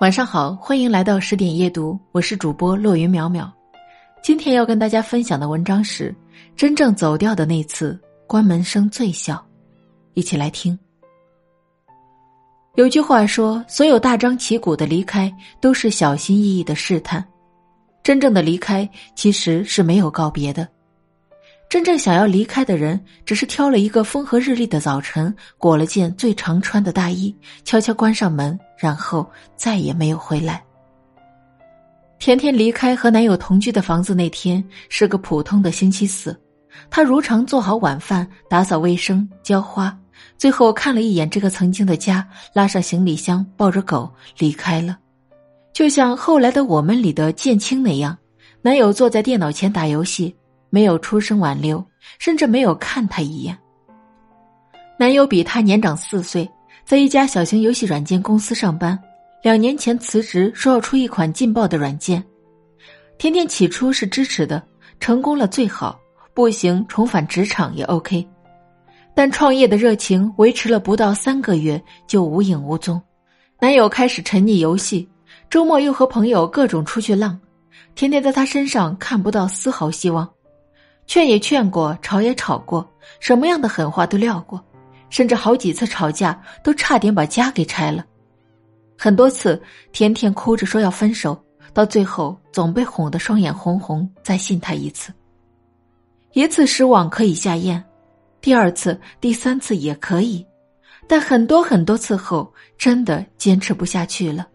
晚上好，欢迎来到十点夜读，我是主播落云淼淼。今天要跟大家分享的文章是：真正走掉的那次关门声最小。一起来听。有句话说，所有大张旗鼓的离开都是小心翼翼的试探，真正的离开其实是没有告别的。真正想要离开的人，只是挑了一个风和日丽的早晨，裹了件最常穿的大衣，悄悄关上门，然后再也没有回来。甜甜离开和男友同居的房子那天是个普通的星期四，她如常做好晚饭，打扫卫生，浇花，最后看了一眼这个曾经的家，拉上行李箱，抱着狗离开了。就像后来的我们里的建青那样，男友坐在电脑前打游戏。没有出声挽留，甚至没有看他一眼。男友比他年长四岁，在一家小型游戏软件公司上班。两年前辞职，说要出一款劲爆的软件。甜甜起初是支持的，成功了最好，不行重返职场也 OK。但创业的热情维持了不到三个月就无影无踪。男友开始沉溺游戏，周末又和朋友各种出去浪，甜甜在他身上看不到丝毫希望。劝也劝过，吵也吵过，什么样的狠话都撂过，甚至好几次吵架都差点把家给拆了。很多次，甜甜哭着说要分手，到最后总被哄得双眼红红，再信他一次。一次失望可以下咽，第二次、第三次也可以，但很多很多次后，真的坚持不下去了。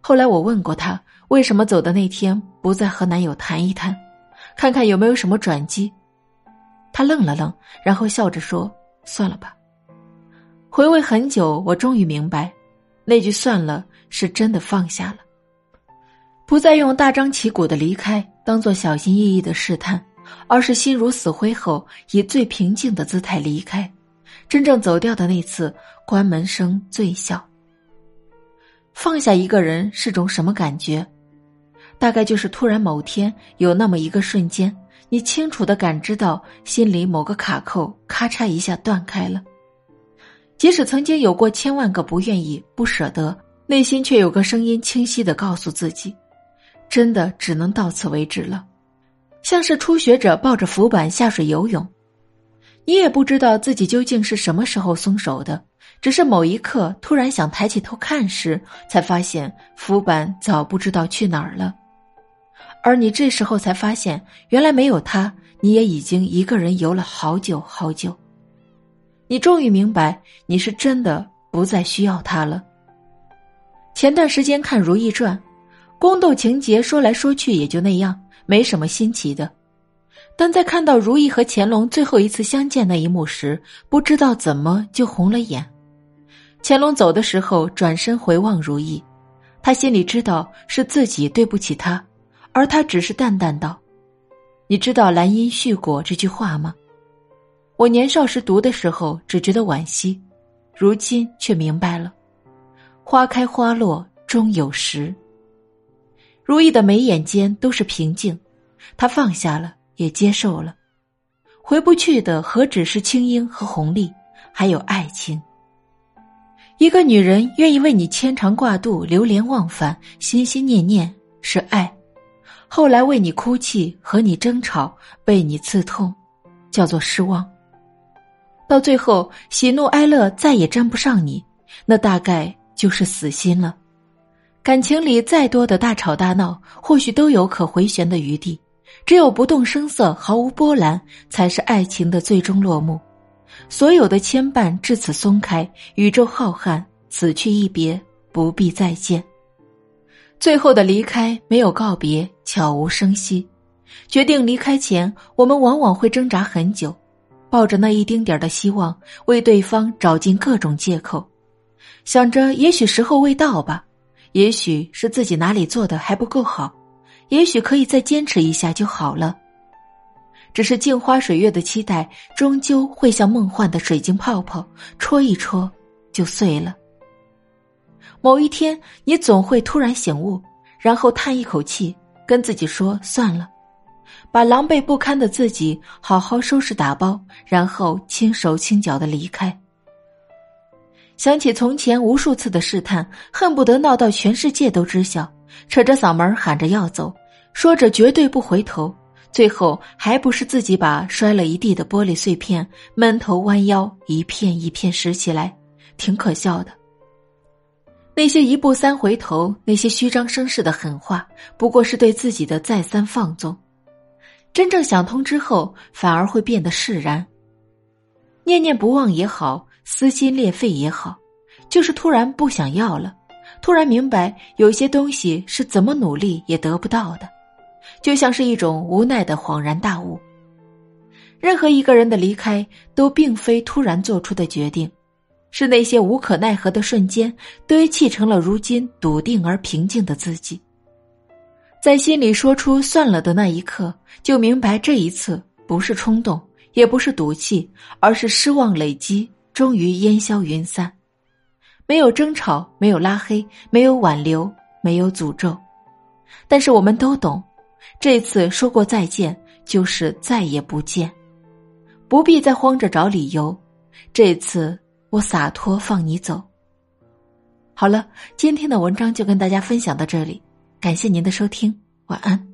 后来我问过他，为什么走的那天不再和男友谈一谈？看看有没有什么转机，他愣了愣，然后笑着说：“算了吧。”回味很久，我终于明白，那句“算了”是真的放下了，不再用大张旗鼓的离开当做小心翼翼的试探，而是心如死灰后以最平静的姿态离开。真正走掉的那次，关门声最小。放下一个人是种什么感觉？大概就是突然某天有那么一个瞬间，你清楚的感知到心里某个卡扣咔嚓一下断开了。即使曾经有过千万个不愿意、不舍得，内心却有个声音清晰的告诉自己：真的只能到此为止了。像是初学者抱着浮板下水游泳，你也不知道自己究竟是什么时候松手的，只是某一刻突然想抬起头看时，才发现浮板早不知道去哪儿了。而你这时候才发现，原来没有他，你也已经一个人游了好久好久。你终于明白，你是真的不再需要他了。前段时间看《如懿传》，宫斗情节说来说去也就那样，没什么新奇的。但在看到如懿和乾隆最后一次相见那一幕时，不知道怎么就红了眼。乾隆走的时候，转身回望如懿，他心里知道是自己对不起他。而他只是淡淡道：“你知道‘兰因絮果’这句话吗？我年少时读的时候只觉得惋惜，如今却明白了。花开花落终有时。如意的眉眼间都是平静，他放下了，也接受了。回不去的何止是青樱和红丽，还有爱情。一个女人愿意为你牵肠挂肚、流连忘返、心心念念，是爱。”后来为你哭泣，和你争吵，被你刺痛，叫做失望。到最后，喜怒哀乐再也沾不上你，那大概就是死心了。感情里再多的大吵大闹，或许都有可回旋的余地，只有不动声色、毫无波澜，才是爱情的最终落幕。所有的牵绊至此松开，宇宙浩瀚，此去一别，不必再见。最后的离开没有告别，悄无声息。决定离开前，我们往往会挣扎很久，抱着那一丁点的希望，为对方找尽各种借口，想着也许时候未到吧，也许是自己哪里做的还不够好，也许可以再坚持一下就好了。只是镜花水月的期待，终究会像梦幻的水晶泡泡，戳一戳就碎了。某一天，你总会突然醒悟，然后叹一口气，跟自己说：“算了，把狼狈不堪的自己好好收拾打包，然后轻手轻脚的离开。”想起从前无数次的试探，恨不得闹到全世界都知晓，扯着嗓门喊着要走，说着绝对不回头，最后还不是自己把摔了一地的玻璃碎片闷头弯腰一片一片拾起来，挺可笑的。那些一步三回头，那些虚张声势的狠话，不过是对自己的再三放纵。真正想通之后，反而会变得释然。念念不忘也好，撕心裂肺也好，就是突然不想要了，突然明白有些东西是怎么努力也得不到的，就像是一种无奈的恍然大悟。任何一个人的离开，都并非突然做出的决定。是那些无可奈何的瞬间堆砌成了如今笃定而平静的自己，在心里说出算了的那一刻，就明白这一次不是冲动，也不是赌气，而是失望累积，终于烟消云散。没有争吵，没有拉黑，没有挽留，没有诅咒，但是我们都懂，这次说过再见，就是再也不见，不必再慌着找理由，这次。我洒脱放你走。好了，今天的文章就跟大家分享到这里，感谢您的收听，晚安。